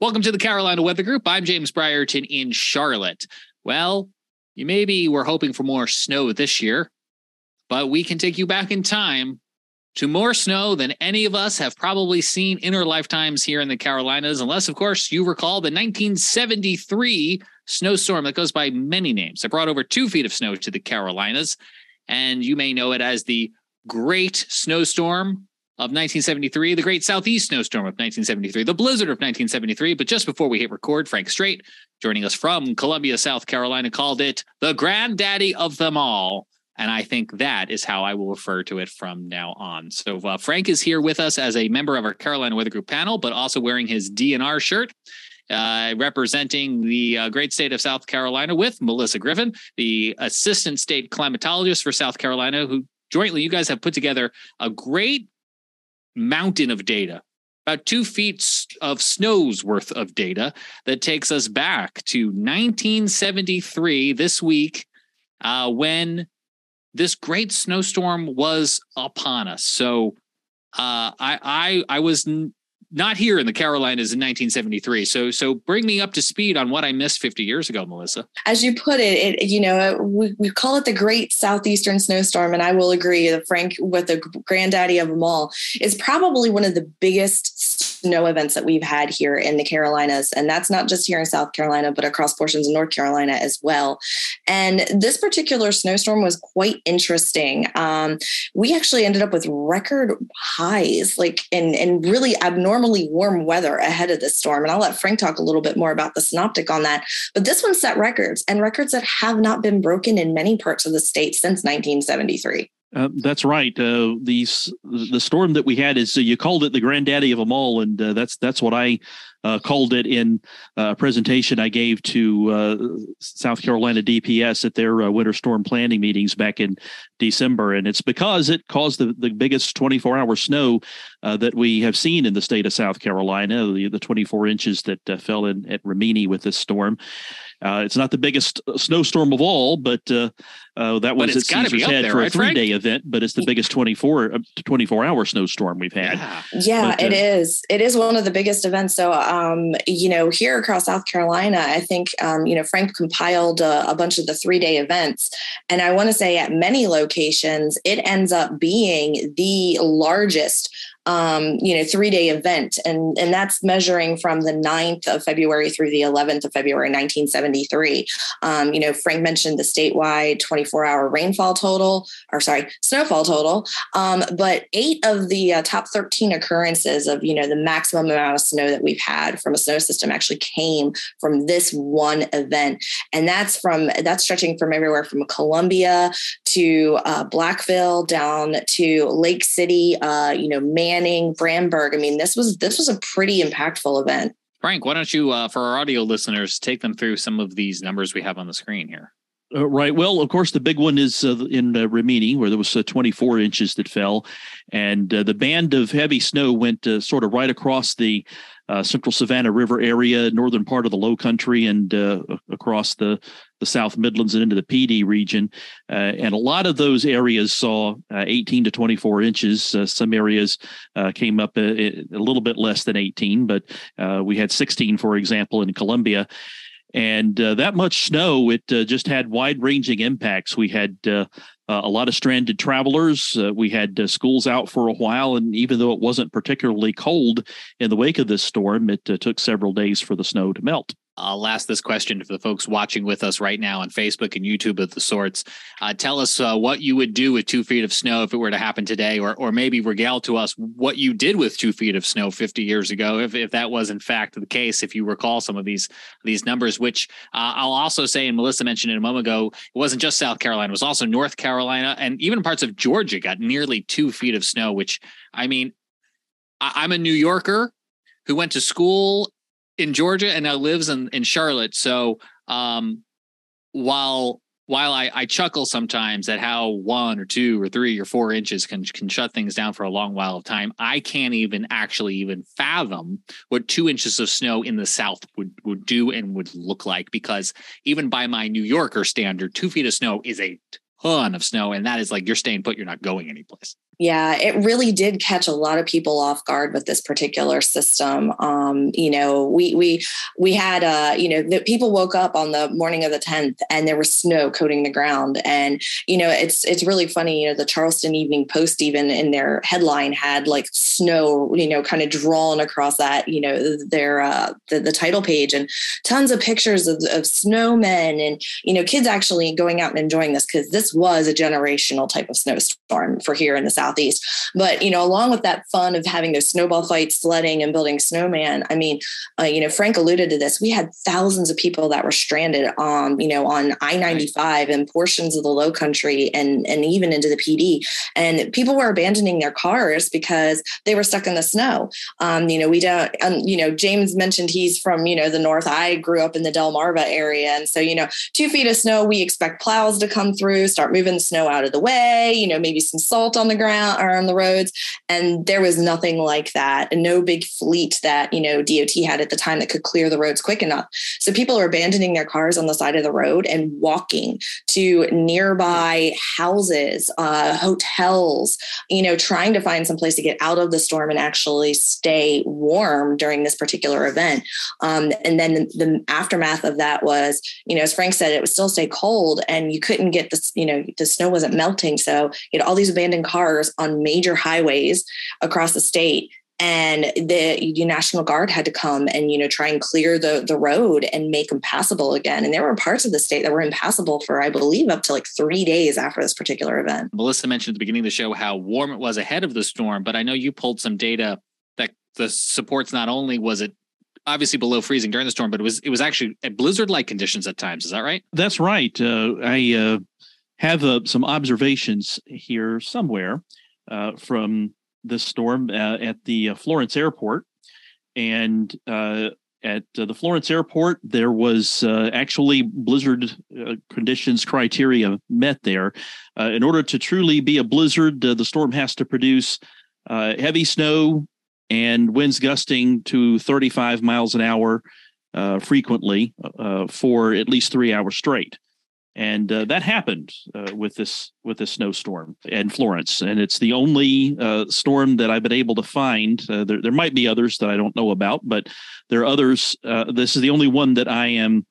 Welcome to the Carolina Weather Group. I'm James Brierton in Charlotte. Well, you maybe were hoping for more snow this year, but we can take you back in time to more snow than any of us have probably seen in our lifetimes here in the Carolinas, unless, of course, you recall the 1973 snowstorm that goes by many names. It brought over two feet of snow to the Carolinas, and you may know it as the Great Snowstorm of 1973, the Great Southeast Snowstorm of 1973, the Blizzard of 1973. But just before we hit record, Frank Strait, joining us from Columbia, South Carolina, called it the granddaddy of them all. And I think that is how I will refer to it from now on. So uh, Frank is here with us as a member of our Carolina Weather Group panel, but also wearing his DNR shirt. Uh, representing the uh, great state of South Carolina with Melissa Griffin, the assistant state climatologist for South Carolina, who jointly you guys have put together a great mountain of data, about two feet of snow's worth of data that takes us back to 1973 this week uh, when this great snowstorm was upon us. So uh, I, I I was not here in the Carolinas in 1973. So, so bring me up to speed on what I missed 50 years ago, Melissa. As you put it, it you know, we, we call it the Great Southeastern Snowstorm, and I will agree Frank, with the granddaddy of them all, is probably one of the biggest snow events that we've had here in the Carolinas, and that's not just here in South Carolina, but across portions of North Carolina as well. And this particular snowstorm was quite interesting. Um, we actually ended up with record highs, like in in really abnormally warm weather ahead of this storm. And I'll let Frank talk a little bit more about the synoptic on that. But this one set records and records that have not been broken in many parts of the state since 1973. Uh, that's right. Uh, these the storm that we had is uh, you called it the granddaddy of them all, and uh, that's that's what I uh, called it in a presentation I gave to South Carolina DPS at their winter storm planning meetings back in December, and it's because it caused the, the biggest 24 hour snow that we have seen in the state of South Carolina, the, the 24 inches that fell in at Rimini with this storm. Uh, it's not the biggest uh, snowstorm of all, but uh, uh, that was at Caesar's Head there, for a three day event. But it's the biggest 24, uh, 24 hour snowstorm we've had. Yeah, yeah but, it is. It is one of the biggest events. So, um, you know, here across South Carolina, I think, um, you know, Frank compiled a, a bunch of the three day events. And I want to say at many locations, it ends up being the largest um, you know, three day event. And, and that's measuring from the 9th of February through the 11th of February, 1973. Um, you know, Frank mentioned the statewide 24 hour rainfall total, or sorry, snowfall total. Um, but eight of the uh, top 13 occurrences of, you know, the maximum amount of snow that we've had from a snow system actually came from this one event. And that's from, that's stretching from everywhere from Columbia to uh, Blackville down to Lake City, uh, you know, Manning, Bamberg. I mean, this was this was a pretty impactful event. Frank, why don't you, uh, for our audio listeners, take them through some of these numbers we have on the screen here? Uh, right. Well, of course, the big one is uh, in uh, Rimini, where there was uh, 24 inches that fell, and uh, the band of heavy snow went uh, sort of right across the central Savannah River area, northern part of the Low Country, and across the the South Midlands and into the Pee Dee region. Uh, and a lot of those areas saw uh, 18 to 24 inches. Uh, some areas uh, came up a, a, little bit less than 18, but uh, we had 16, for example, in Columbia. And uh, that much snow, it uh, just had wide ranging impacts. We had uh, uh, a lot of stranded travelers. we had schools out for a while. And even though it wasn't particularly cold in the wake of this storm, it took several days for the snow to melt. I'll ask this question for the folks watching with us right now on Facebook and YouTube of the sorts. Uh, tell us uh, what you would do with two feet of snow if it were to happen today, or or maybe regale to us what you did with two feet of snow 50 years ago, if, if that was in fact the case, if you recall some of these these numbers. Which uh, I'll also say, and Melissa mentioned it a moment ago, it wasn't just South Carolina; it was also North Carolina and even parts of Georgia got nearly two feet of snow. Which I mean, I, I'm a New Yorker who went to school in Georgia and now lives in, in Charlotte. So um, while while I, I chuckle sometimes at how one or two or three or four inches can can shut things down for a long while of time, I can't even actually even fathom what two inches of snow in the South would would do and would look like. Because even by my New Yorker standard, two feet of snow is a ton of snow, and that is like you're staying put, you're not going anyplace. Yeah, it really did catch a lot of people off guard with this particular system. Um, you know, we we we had uh, you know, the people woke up on the morning of the 10th and there was snow coating the ground. And, you know, it's it's really funny, you know, the Charleston Evening Post even in their headline had like snow, you know, kind of drawn across that, you know, their uh the, the title page and tons of pictures of, of snowmen and you know, kids actually going out and enjoying this because this was a generational type of snowstorm for here in the South southeast. But you know, along with that fun of having those snowball fights, sledding, and building snowman, I mean, uh, you know, Frank alluded to this. We had thousands of people that were stranded on, you know, on I ninety five and portions of the Low Country, and and even into the Pee Dee. And people were abandoning their cars because they were stuck in the snow. Um, you know, we don't. Um, you know, James mentioned he's from you know the north. I grew up in the Delmarva area, and so you know, two feet of snow, we expect plows to come through, start moving the snow out of the way. You know, maybe some salt on the ground are on the roads. And there was nothing like that. And no big fleet that, you know, DOT had at the time that could clear the roads quick enough. So people are abandoning their cars on the side of the road and walking to nearby houses, uh, hotels, you know, trying to find some place to get out of the storm and actually stay warm during this particular event. Um, and then the, the aftermath of that was, you know, as Frank said, it would still stay cold and you couldn't get this, you know, the snow wasn't melting. So you had all these abandoned cars on major highways across the state and the, the National Guard had to come and you know try and clear the the road and make them passable again. And there were parts of the state that were impassable for I believe up to like three days after this particular event. Melissa mentioned at the beginning of the show how warm it was ahead of the storm, but I know you pulled some data that the supports not only was it obviously below freezing during the storm, but it was it was actually at blizzard like conditions at times. Is that right? That's right. Uh, I uh, have uh, some observations here somewhere uh, from the storm uh, at the uh, Florence Airport, and uh, at uh, the Florence Airport there was actually blizzard conditions criteria met there. in order to truly be a blizzard, the storm has to produce heavy snow and winds gusting to 35 miles an hour frequently for at least three hours straight and uh, that happened uh, with this with this snowstorm in Florence, and it's the only uh, storm that I've been able to find. Uh, there, there might be others that I don't know about, but there are others. Uh, this is the only one that I am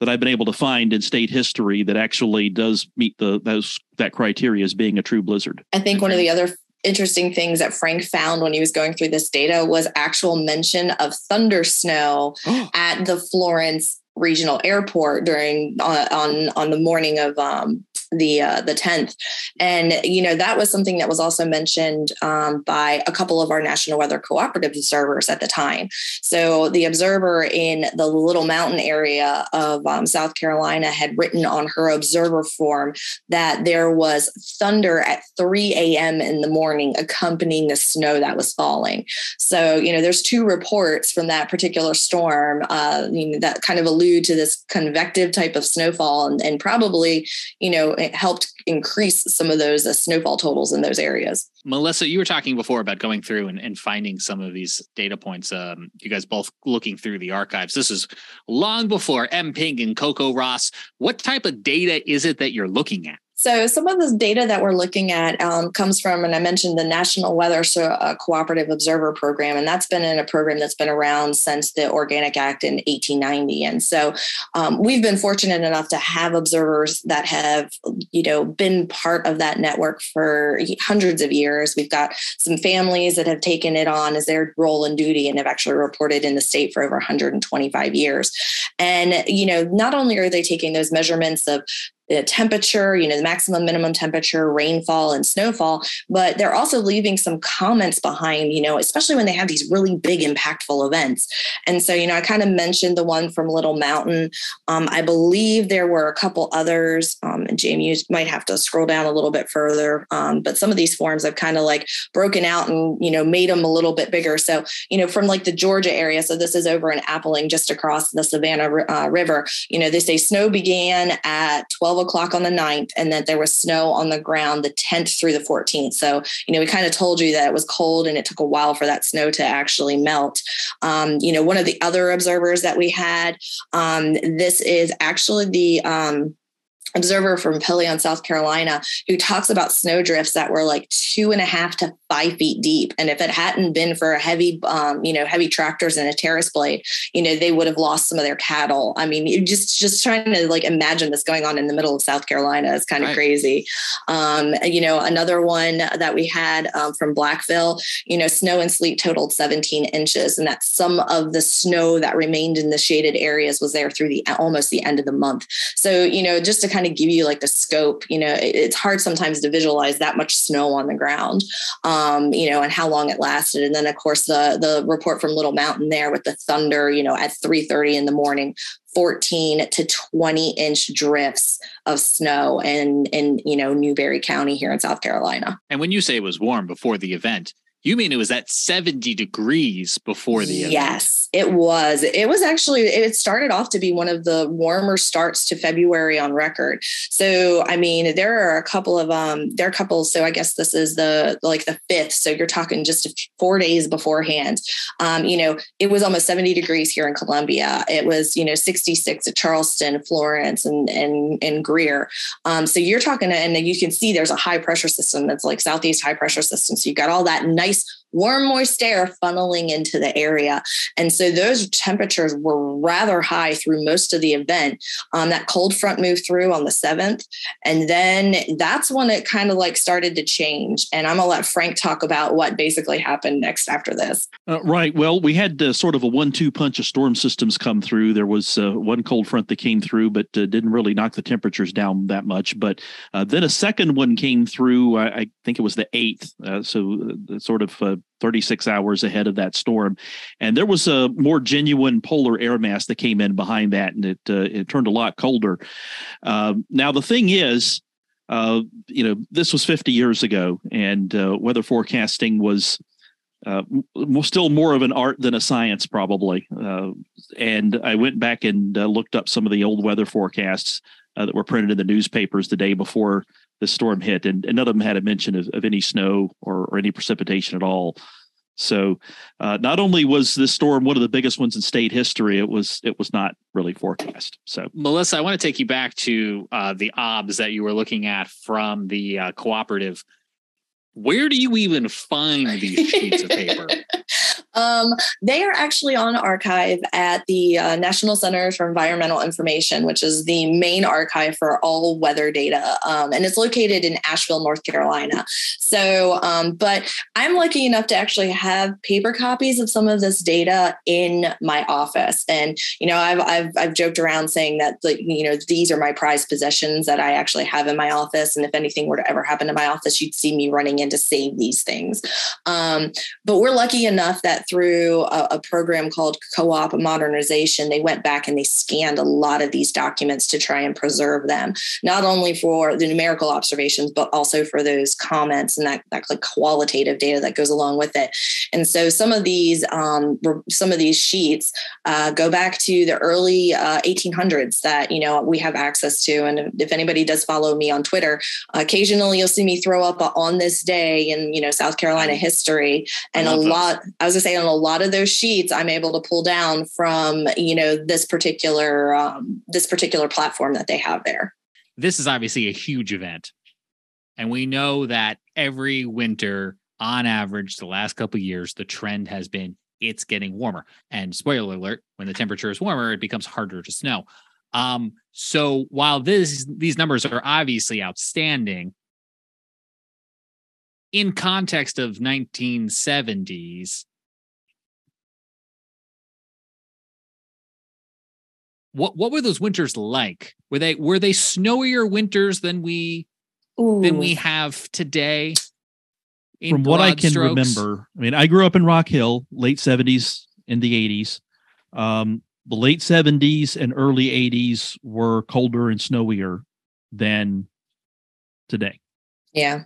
that I've been able to find in state history that actually does meet the those that criteria as being a true blizzard. I think one of the other interesting things that Frank found when he was going through this data was actual mention of thunder snow at the Florence regional airport during uh, on on the morning of um, the uh, the 10th and you know that was something that was also mentioned um, by a couple of our national weather cooperative observers at the time. So the observer in the little mountain area of um, south carolina had written on her observer form that there was thunder at 3 a.m in the morning accompanying the snow that was falling. So you know there's two reports from that particular storm uh, you know, that kind of allude to this convective type of snowfall and, and probably you know it helped increase some of those uh, snowfall totals in those areas. Melissa, you were talking before about going through and, and finding some of these data points. Um, you guys both looking through the archives. This is long before mPING and CoCoRaHS. What type of data is it that you're looking at? So some of this data that we're looking at um, comes from, and I mentioned the National Weather uh, Cooperative Observer Program, and that's been in a program that's been around since the Organic Act in 1890. And so um, we've been fortunate enough to have observers that have, you know, been part of that network for hundreds of years. We've got some families that have taken it on as their role and duty and have actually reported in the state for over 125 years. And you know, not only are they taking those measurements of the temperature, you know, the maximum minimum temperature, rainfall, and snowfall, but they're also leaving some comments behind, you know, especially when they have these really big, impactful events. And so, you know, I kind of mentioned the one from Little Mountain. Um, I believe there were a couple others. Um, and Jamie, you might have to scroll down a little bit further. Um, but some of these forms I've kind of like broken out and, you know, made them a little bit bigger. So, you know, from like the Georgia area, so this is over in Appling, just across the Savannah uh, River, you know, they say snow began at 12 12 o'clock on the 9th, and that there was snow on the ground the 10th through the 14th. So, you know, we kind of told you that it was cold and it took a while for that snow to actually melt. Um, you know, one of the other observers that we had, um, this is actually the um, observer from Pelion, South Carolina, who talks about snow drifts that were like two and a half to five feet deep. And if it hadn't been for a heavy, um, you know, heavy tractors and a terrace blade, you know, they would have lost some of their cattle. I mean, just just trying to like imagine this going on in the middle of South Carolina is kind of right. crazy. Um, you know, another one that we had um, from Blackville, you know, snow and sleet totaled 17 inches, and that some of the snow that remained in the shaded areas was there through the almost the end of the month. So, you know, just to kind of give you like the scope, you know, it, it's hard sometimes to visualize that much snow on the ground, um, you know, and how long it lasted. And then of course the the report from Little Mountain there with the thunder, you know, at 3:30 in the morning, 14 to 20 inch drifts of snow in in you know Newberry County here in South Carolina. And when you say it was warm before the event, you mean it was at 70 degrees before the event? Yes, it was. It was actually, it started off to be one of the warmer starts to February on record. So, I mean, there are a couple of, um, there are a couple. So I guess this is the, like the fifth. So you're talking just four days beforehand. Um, you know, it was almost 70 degrees here in Columbia. It was, you know, 66 at Charleston, Florence, and, and, and Greer. Um, so you're talking, and you can see there's a high pressure system that's like Southeast high pressure system. So you've got all that nice place warm, moist air funneling into the area. And so those temperatures were rather high through most of the event. Um, that cold front moved through on the 7th. And then that's when it kind of like started to change. And I'm going to let Frank talk about what basically happened next after this. Uh, right. Well, we had uh, sort of a one two punch of storm systems come through. There was uh, one cold front that came through, but uh, didn't really knock the temperatures down that much. But uh, then a second one came through. I, I think it was the 8th. Uh, so sort of 36 hours ahead of that storm. And there was a more genuine polar air mass that came in behind that, and it uh, it turned a lot colder. Uh, now the thing is, uh, you know, this was 50 years ago, and uh, weather forecasting was. Uh, still more of an art than a science, probably. Uh, and I went back and looked up some of the old weather forecasts that were printed in the newspapers the day before the storm hit, and, and none of them had a mention of, of any snow or, or any precipitation at all. So, uh, not only was this storm one of the biggest ones in state history, it was it was not really forecast. So, Melissa, I want to take you back to uh, the OBS that you were looking at from the uh, cooperative. Where do you even find these sheets of paper? Um, they are actually on archive at the uh, National Center for Environmental Information, which is the main archive for all weather data. Um, and it's located in Asheville, North Carolina. So, um, but I'm lucky enough to actually have paper copies of some of this data in my office. And, you know, I've, I've, I've joked around saying that, like, you know, these are my prized possessions that I actually have in my office. And if anything were to ever happen to my office, you'd see me running in to save these things. Um, but we're lucky enough that through a, a program called Co-op Modernization, they went back and they scanned a lot of these documents to try and preserve them, not only for the numerical observations, but also for those comments and that, that like qualitative data that goes along with it. And so some of these um, some of these sheets uh, go back to the early uh, 1800s that you know we have access to. And if anybody does follow me on Twitter, occasionally you'll see me throw up on this day in you know South Carolina history, and a lot. I was gonna say on a lot of those sheets i'm able to pull down from you know this particular um, this particular platform that they have there this is obviously a huge event and we know that every winter on average the last couple years the trend has been it's getting warmer and spoiler alert when the temperature is warmer it becomes harder to snow um, so while this these numbers are obviously outstanding in context of 1970s what what were those winters like? Were they were they snowier winters than we Ooh. than we have today? From what I can strokes? remember, I mean, I grew up in Rock Hill, late seventies in the eighties. Um, the late seventies and early eighties were colder and snowier than today. Yeah.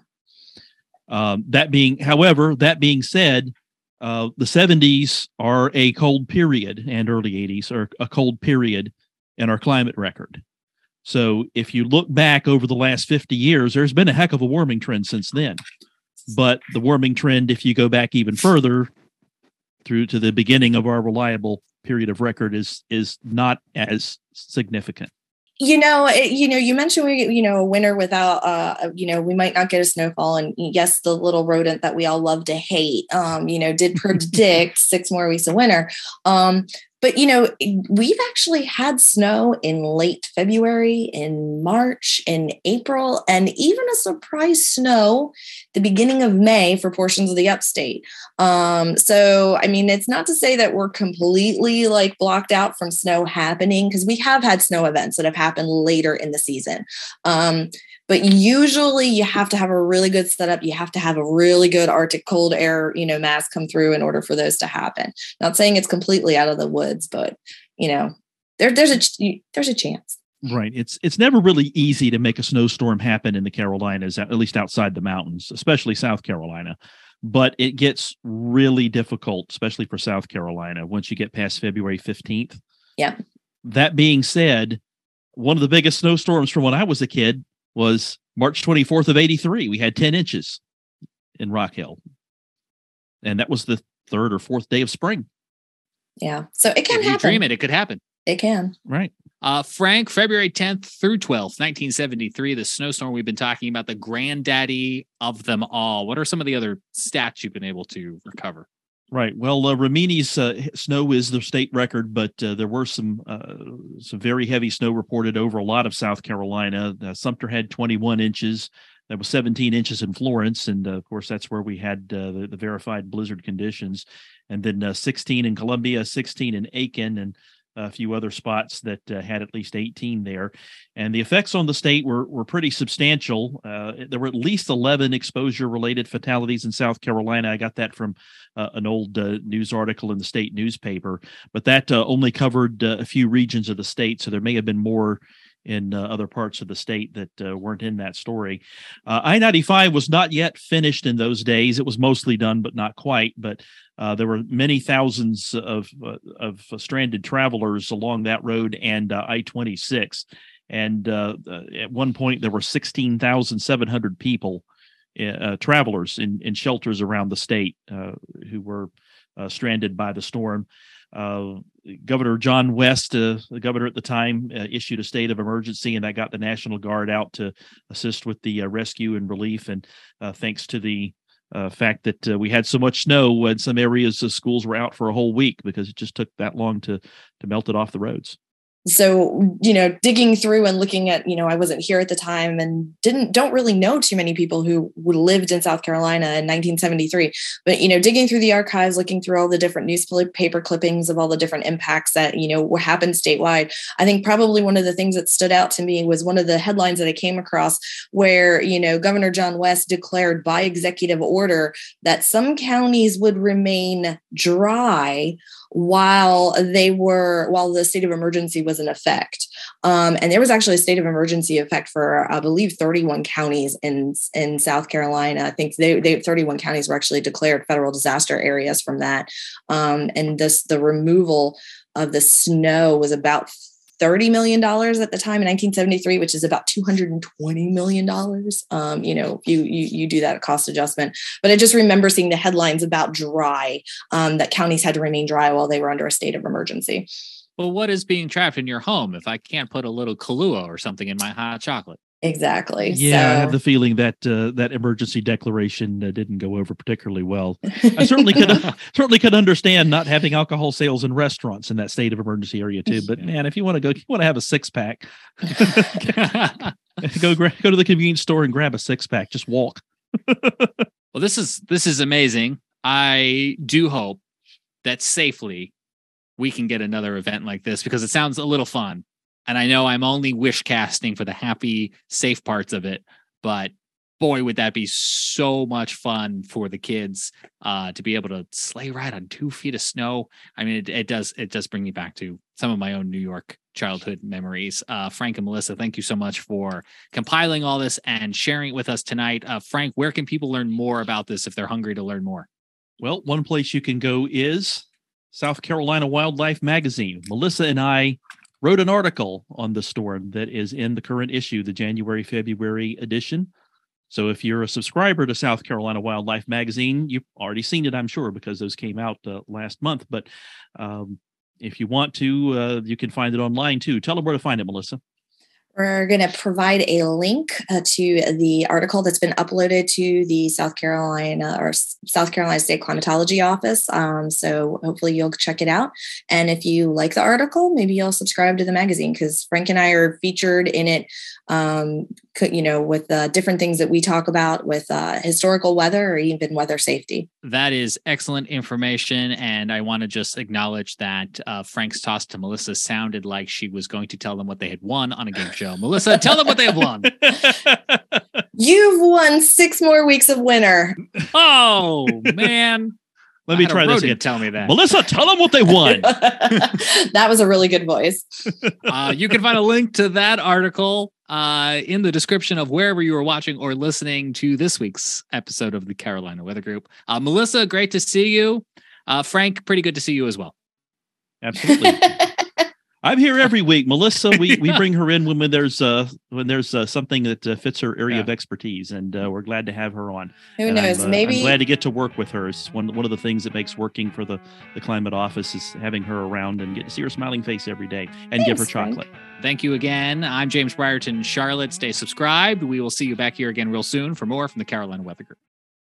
Um, that being, however, that being said, uh, the 70s are a cold period and early 80s are a cold period in our climate record. So if you look back over the last 50 years, there's been a heck of a warming trend since then. But the warming trend, if you go back even further through to the beginning of our reliable period of record, is is not as significant. you know, it, you know, you mentioned we, you know, a winter without, uh, you know, we might not get a snowfall, and yes, the little rodent that we all love to hate, um, you know, did predict six more weeks of winter. Um, but you know we've actually had snow in late february in march in april and even a surprise snow the beginning of may for portions of the upstate. Um, so i mean it's not to say that we're completely like blocked out from snow happening because we have had snow events that have happened later in the season. Um, but usually you have to have a really good setup. You have to have a really good arctic cold air you know mass come through in order for those to happen. Not saying it's completely out of the woods but you know there, there's a there's a chance. Right. It's it's never really easy to make a snowstorm happen in the carolinas at least outside the mountains especially south carolina. But it gets really difficult especially for south carolina once you get past february 15th yeah. That being said one of the biggest snowstorms from when i was a kid was March 24th of 83. We had 10 inches in Rock Hill. And that was the third or fourth day of spring. Yeah. So it can if happen. You dream it, it could happen. It can. Right. Uh, Frank, February 10th through 12th, 1973, the snowstorm we've been talking about, the granddaddy of them all. What are some of the other stats you've been able to recover? Right. Well, uh, Rimini's uh, snow is the state record, but uh, there were some uh, some very heavy snow reported over a lot of South Carolina. Uh, Sumter had 21 inches. That was 17 inches in Florence, and uh, of course that's where we had the, the, verified blizzard conditions. And then 16 in Columbia, 16 in Aiken, and a few other spots that uh, had at least 18 there. And the effects on the state were, were pretty substantial. Uh, there were at least 11 exposure related fatalities in South Carolina. I got that from uh, an old uh, news article in the state newspaper, but that uh, only covered uh, a few regions of the state. So there may have been more in uh, other parts of the state that uh, weren't in that story. Uh, I 95 was not yet finished in those days. It was mostly done, but not quite. But uh, there were many thousands of, uh, of stranded travelers along that road and uh, I 26. And at one point, there were 16,700 people, travelers in, in shelters around the state who were stranded by the storm. Uh, governor John West, uh, the governor at the time, uh, issued a state of emergency, and that got the National Guard out to assist with the uh, rescue and relief. And uh, thanks to the uh, fact that we had so much snow, in some areas the schools were out for a whole week because it just took that long to to melt it off the roads so you know digging through and looking at you know i wasn't here at the time and didn't don't really know too many people who lived in south carolina in 1973 but you know digging through the archives looking through all the different newspaper clippings of all the different impacts that you know happened statewide i think probably one of the things that stood out to me was one of the headlines that i came across where you know governor john west declared by executive order that some counties would remain dry while they were while the state of emergency was in effect um, and there was actually a state of emergency effect for i believe 31 counties in in south carolina i think they, they 31 counties were actually declared federal disaster areas from that um, and this the removal of the snow was about $30 million at the time in 1973, which is about $220 million. Um, you know, you, you, you do that cost adjustment. But I just remember seeing the headlines about dry, um, that counties had to remain dry while they were under a state of emergency. Well, what is being trapped in your home if I can't put a little Kahlua or something in my hot chocolate? Exactly. Yeah, so. I have the feeling that uh, that emergency declaration uh, didn't go over particularly well. I certainly could certainly could understand not having alcohol sales in restaurants in that state of emergency area too. But man, if you want to go, you want to have a six pack, go gra- go to the convenience store and grab a six pack. Just walk. well, this is this is amazing. I do hope that safely we can get another event like this because it sounds a little fun. And I know I'm only wish casting for the happy, safe parts of it, but boy, would that be so much fun for the kids uh, to be able to sleigh ride on two feet of snow. I mean, it, it, does it does bring me back to some of my own New York childhood memories. Uh, Frank and Melissa, thank you so much for compiling all this and sharing it with us tonight. Uh, Frank, where can people learn more about this if they're hungry to learn more? Well, one place you can go is South Carolina Wildlife Magazine. Melissa and I wrote an article on the storm that is in the current issue, the January February edition. So if you're a subscriber to South Carolina Wildlife Magazine, you've already seen it, I'm sure, because those came out uh, last month. But um, if you want to, uh, you can find it online too. Tell them where to find it, Melissa. We're going to provide a link uh, to the article that's been uploaded to the South Carolina or South Carolina State Climatology Office. Um, so hopefully you'll check it out. And if you like the article, maybe you'll subscribe to the magazine because Frank and I are featured in it um, you know, with uh, different things that we talk about with uh, historical weather or even weather safety. That is excellent information. And I want to just acknowledge that uh, Frank's toss to Melissa sounded like she was going to tell them what they had won on a game show. Melissa, tell them what they have won. You've won six more weeks of winter. Oh, man. Let me try this again. Tell me that. Melissa, tell them what they won. that was a really good voice. uh, you can find a link to that article uh, in the description of wherever you are watching or listening to this week's episode of the Carolina Weather Group. Uh, Melissa, great to see you. Uh, Frank, pretty good to see you as well. Absolutely. I'm here every week, Melissa. We we bring her in when, when there's uh when there's uh, something that uh, fits her area yeah. of expertise, and uh, we're glad to have her on. Who and knows? I'm, uh, maybe I'm glad to get to work with her. It's one one of the things that makes working for the the climate office is having her around and get to see her smiling face every day and Thanks, give her chocolate. Frank. Thank you again. I'm James Brierton, Charlotte. Stay subscribed. We will see you back here again real soon for more from the Carolina Weather Group.